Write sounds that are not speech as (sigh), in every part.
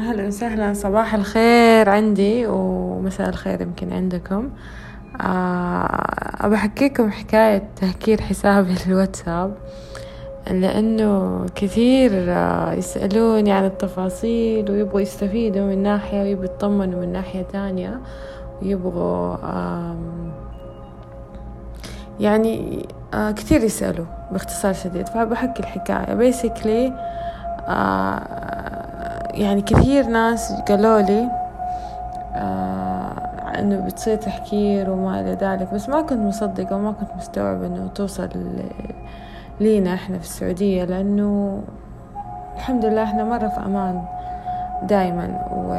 أهلا وسهلا. صباح الخير عندي ومساء الخير يمكن عندكم. آه، أبى أحكيكم حكاية تهكير حسابي (laughs) الواتساب لأنه كثير آه، يسألوني عن التفاصيل ويبغوا يستفيدوا من ناحية ويبغوا يطمنوا من ناحية تانية ويبغوا يعني آه، كثير يسألوا باختصار شديد. فبحكي الحكاية. بيسكلي يعني كثير ناس قالوا لي آه إنه بتصير تحكير وما إلى ذلك بس ما كنت مصدقة وما كنت مستوعبة إنه توصل لينا إحنا في السعودية لأنه الحمد لله إحنا مرة في أمان دايما و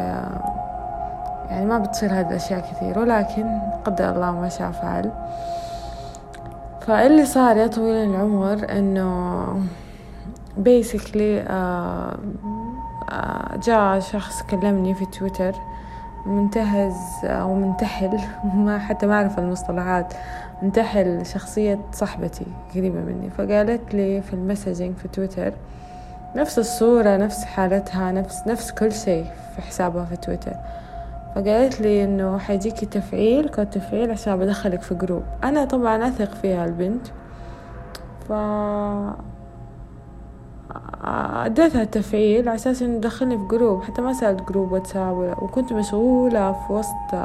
يعني ما بتصير هذه الأشياء كثير ولكن قدر الله ما شاء فعل. فاللي صار يا طويل العمر إنه basically uh, جاء شخص كلمني في تويتر منتهز أو منتحل (laughs) ما حتى ما أعرف المصطلحات. منتحل شخصية صاحبتي قريبة مني. فقالت لي في ال messaging في تويتر نفس الصورة نفس حالتها نفس نفس كل شيء في حسابها في تويتر. فقالت لي إنه حيجيكي تفعيل كود تفعيل عشان بدخلك في group أنا طبعا أثق فيها البنت. ف اديتها التفعيل على أساس إنه دخلني في group حتى ما سألت group واتساب وكنت مشغولة في وسط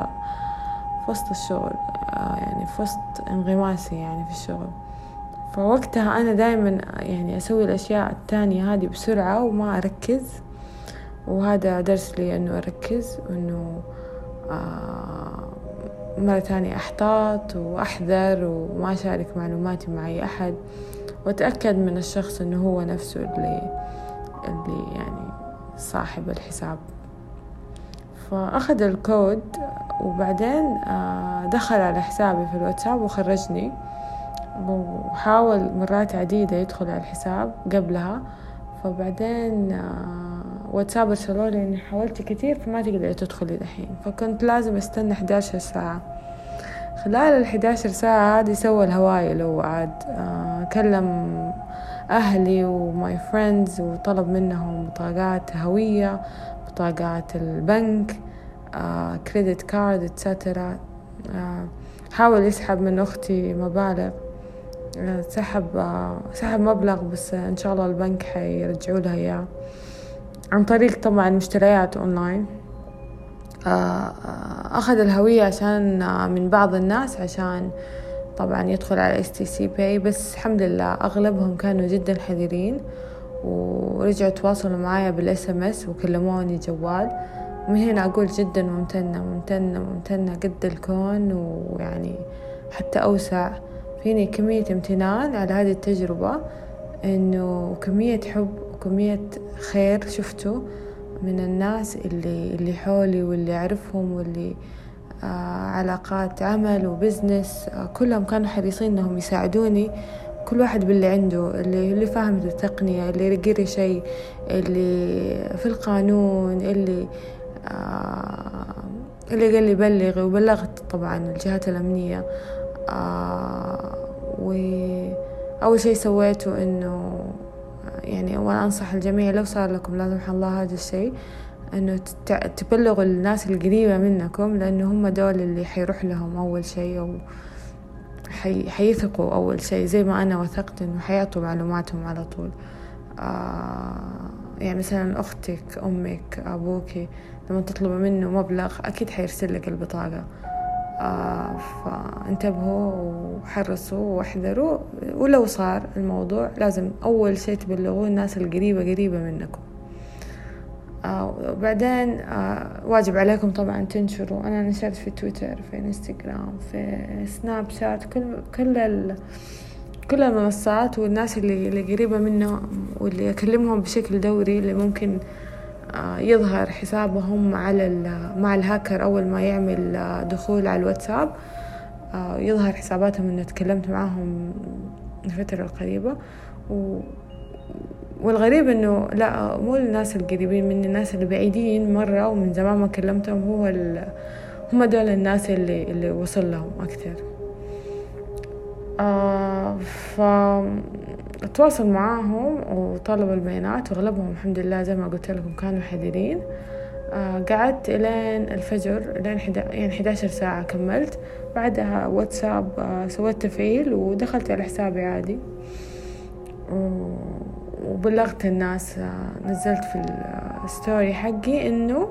في وسط الشغل آه، يعني في وسط انغماسي يعني في الشغل. فوقتها أنا دايما يعني أسوي الأشياء التانية هذه بسرعة وما أركز. وهذا درس لي أنه أركز وأنه آه، مرة تانية أحتاط وأحذر وما أشارك معلوماتي مع أي أحد. وأتأكد من الشخص إنه هو نفسه اللي اللي يعني صاحب الحساب. فأخذ الكود وبعدين آه، دخل على حسابي في الواتساب وخرجني. وحاول مرات عديدة يدخل على الحساب قبلها. فبعدين آه، واتساب ارسلوا لي إني حاولت كثير فما تقدري تدخلي دحين. فكنت لازم أستنى 11 ساعة خلال الحداشر ساعة هذه سوى الهواية لو عاد آه كلم أهلي و my friends وطلب منهم بطاقات هوية بطاقات البنك آه credit card et cetera آه حاول يسحب من أختي مبالغ سحب سحب مبلغ بس إن شاء الله البنك حيرجعوا لها إياه. عن طريق طبعا مشتريات أونلاين. أخذ الهوية عشان آه، من بعض الناس عشان طبعا يدخل على STC Pay بس الحمد لله أغلبهم كانوا جدا حذرين ورجعوا تواصلوا معايا بال SMS وكلموني جوال. ومن هنا أقول جدا ممتنة ممتنة ممتنة قد الكون ويعني حتى أوسع. فيني كمية امتنان على هذه التجربة إنه كمية حب وكمية خير شفته من الناس اللي اللي حولي واللي أعرفهم واللي آه علاقات عمل وبزنس آه كلهم كانوا حريصين إنهم يساعدوني. كل واحد باللي عنده اللي اللي فاهم التقنية اللي قري شيء اللي في القانون اللي آه اللي قال لي بلغي وبلغت طبعا الجهات الأمنية. آه وأول شيء سويته إنه يعني وأنا أنصح الجميع لو صار لكم لا سمح الله هذا الشيء إنه تبلغوا الناس القريبة منكم لأنه هم دول اللي حيروح لهم أول شيء أو حي... حيثقوا أول شيء زي ما أنا وثقت إنه حيعطوا معلوماتهم على طول. آه يعني مثلا أختك أمك أبوك لما تطلبوا منه مبلغ أكيد حيرسل لك البطاقة. فانتبهوا وحرصوا واحذروا. ولو صار الموضوع لازم أول شيء تبلغوه الناس القريبة قريبة منكم. آه وبعدين آه واجب عليكم طبعا تنشروا. أنا نشرت في تويتر في إنستغرام في سناب شات كل كل ال كل المنصات والناس اللي, اللي قريبة منه واللي أكلمهم بشكل دوري اللي ممكن آه، يظهر حسابهم على مع الهاكر أول ما يعمل آه، دخول على الواتساب آه، يظهر حساباتهم إنه تكلمت معاهم الفترة القريبة و والغريب إنه لا مو الناس القريبين مني الناس اللي بعيدين مرة ومن زمان ما كلمتهم هو. هم دول الناس اللي اللي وصل لهم أكثر آه ف أتواصل معاهم وطلب البيانات وأغلبهم الحمد لله زي ما قلت لكم كانوا حذرين. آه قعدت إلين الفجر لين حدا يعني 11 ساعة كملت. بعدها واتساب آه سويت تفعيل ودخلت على حسابي عادي. وبلغت الناس آه نزلت في الستوري حقي إنه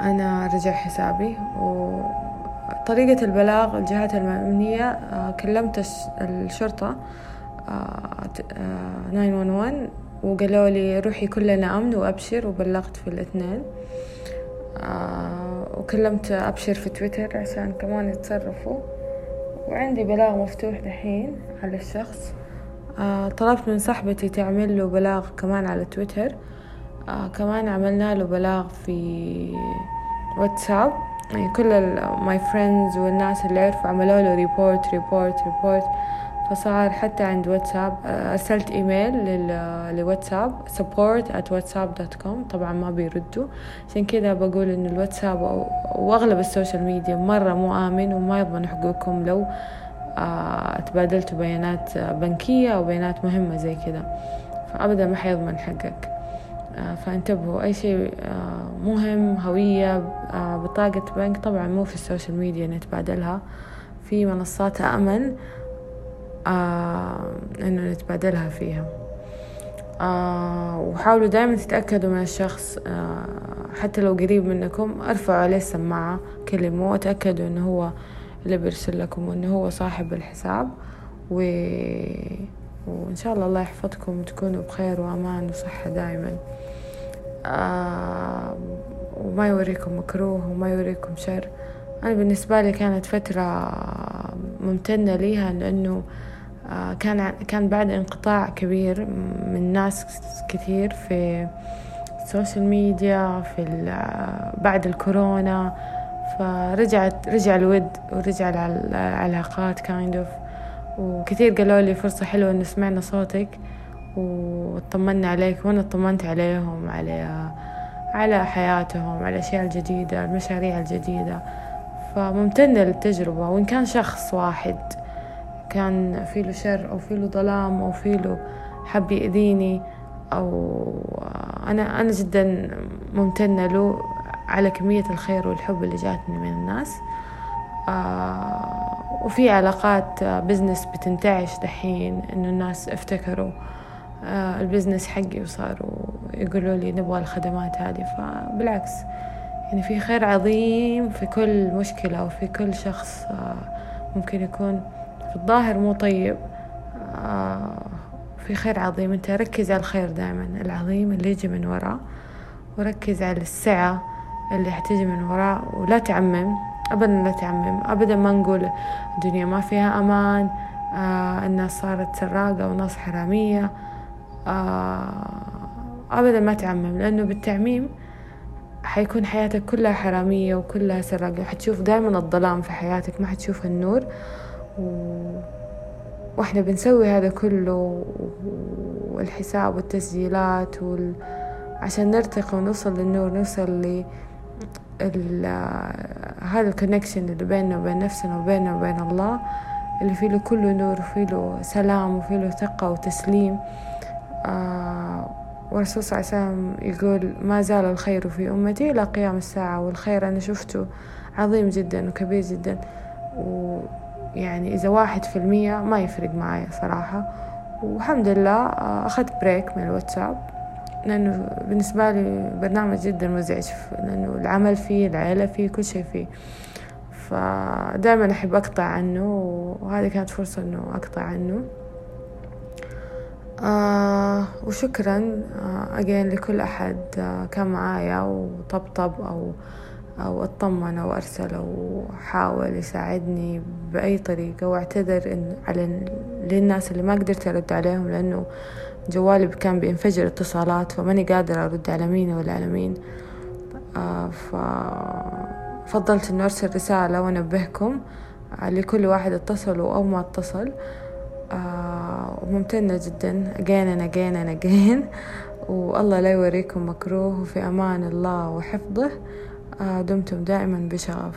أنا رجع حسابي. وطريقة البلاغ الجهات آه كلمت الشرطة 911 آه، وقالوا لي روحي كلنا أمن وأبشر وبلغت في الاثنين. آه وكلمت أبشر في تويتر عشان كمان يتصرفوا. وعندي بلاغ مفتوح دحين على الشخص. آه طلبت من صاحبتي تعمل له بلاغ كمان على تويتر. آه كمان عملنا له بلاغ في واتساب. يعني كل my friends والناس اللي عرفوا عملوا له report report report فصار حتى عند واتساب آه، أرسلت إيميل لواتساب support at whatsapp.com طبعا ما بيردوا. عشان كذا بقول إن الواتساب وأغلب ال social media مرة مو آمن وما يضمن حقوقكم لو آه، تبادلتوا بيانات بنكية أو بيانات مهمة زي كذا فأبدا ما حيضمن حقك. آه، فانتبهوا أي شيء مهم هوية بطاقة بنك طبعا مو في ال social media نتبادلها في منصات أمن. آه إنه نتبادلها فيها. آه وحاولوا دائما تتأكدوا من الشخص آه حتى لو قريب منكم أرفعوا عليه السماعة كلموا وتأكدوا إنه هو اللي بيرسل لكم وإنه هو صاحب الحساب. و... وإن شاء الله الله يحفظكم وتكونوا بخير وأمان وصحة دائما آه وما يوريكم مكروه وما يوريكم شر. أنا بالنسبة لي كانت فترة ممتنة ليها لأنه كان كان بعد انقطاع كبير من ناس كثير في ال social media في بعد الكورونا. فرجعت رجع الود ورجع العلاقات kind of وكثير قالوا لي فرصة حلوة إنه سمعنا صوتك واطمنا عليك وأنا اطمنت عليهم على على حياتهم على الأشياء الجديدة المشاريع الجديدة. فممتنة للتجربة وإن كان شخص واحد كان في له شر أو في له ظلام أو في له حب يأذيني أو أنا أنا جدا ممتنة له على كمية الخير والحب اللي جاتني من الناس. آه وفي علاقات بزنس بتنتعش دحين إنه الناس افتكروا آه البزنس حقي وصاروا يقولوا لي نبغى الخدمات هذه. فبالعكس يعني في خير عظيم في كل مشكلة وفي كل شخص آه ممكن يكون الظاهر مو طيب. آه في خير عظيم. انت ركز على الخير دائما العظيم اللي يجي من وراه وركز على السعة اللي حتيجي من وراه ولا تعمم أبدا لا تعمم أبدا ما نقول الدنيا ما فيها أمان آه الناس صارت سراقة وناس حرامية. آه أبدا ما تعمم لأنه بالتعميم حيكون حياتك كلها حرامية وكلها سراقة. حتشوف دائما الظلام في حياتك ما حتشوف النور. وإحنا بنسوي هذا كله والحساب والتسجيلات وال... عشان نرتقي ونوصل للنور نوصل ل ال... هذا ال connection اللي بيننا وبين نفسنا وبيننا وبين الله اللي فيه له كله نور وفيه له سلام وفيه له ثقة وتسليم. آه والرسول صلى الله عليه وسلم يقول ما زال الخير في أمتي إلى قيام الساعة والخير أنا شفته عظيم جدا وكبير جدا. و يعني إذا واحد في المية ما يفرق معايا صراحة. والحمد لله آه، أخذت break من الواتساب. لأنه بالنسبة لي برنامج جدا مزعج لأنه العمل فيه العيلة فيه كل شيء فيه. فدائما أحب أقطع عنه وهذه كانت فرصة أنه أقطع عنه. آه وشكرا آه أجين لكل أحد آه كان معايا وطبطب أو أو أطمن أو أرسل أو حاول يساعدني بأي طريقة وأعتذر إن على للناس اللي ما قدرت أرد عليهم لأنه جوالي كان بينفجر اتصالات فماني قادرة أرد على مين ولا على مين. آه ففضلت إنه أرسل رسالة وأنبهكم لكل واحد اتصلوا أو ما اتصل. آه وممتنة جدا أجين أجين أجين والله لا يوريكم مكروه وفي أمان الله وحفظه. دمتم دائما بشغف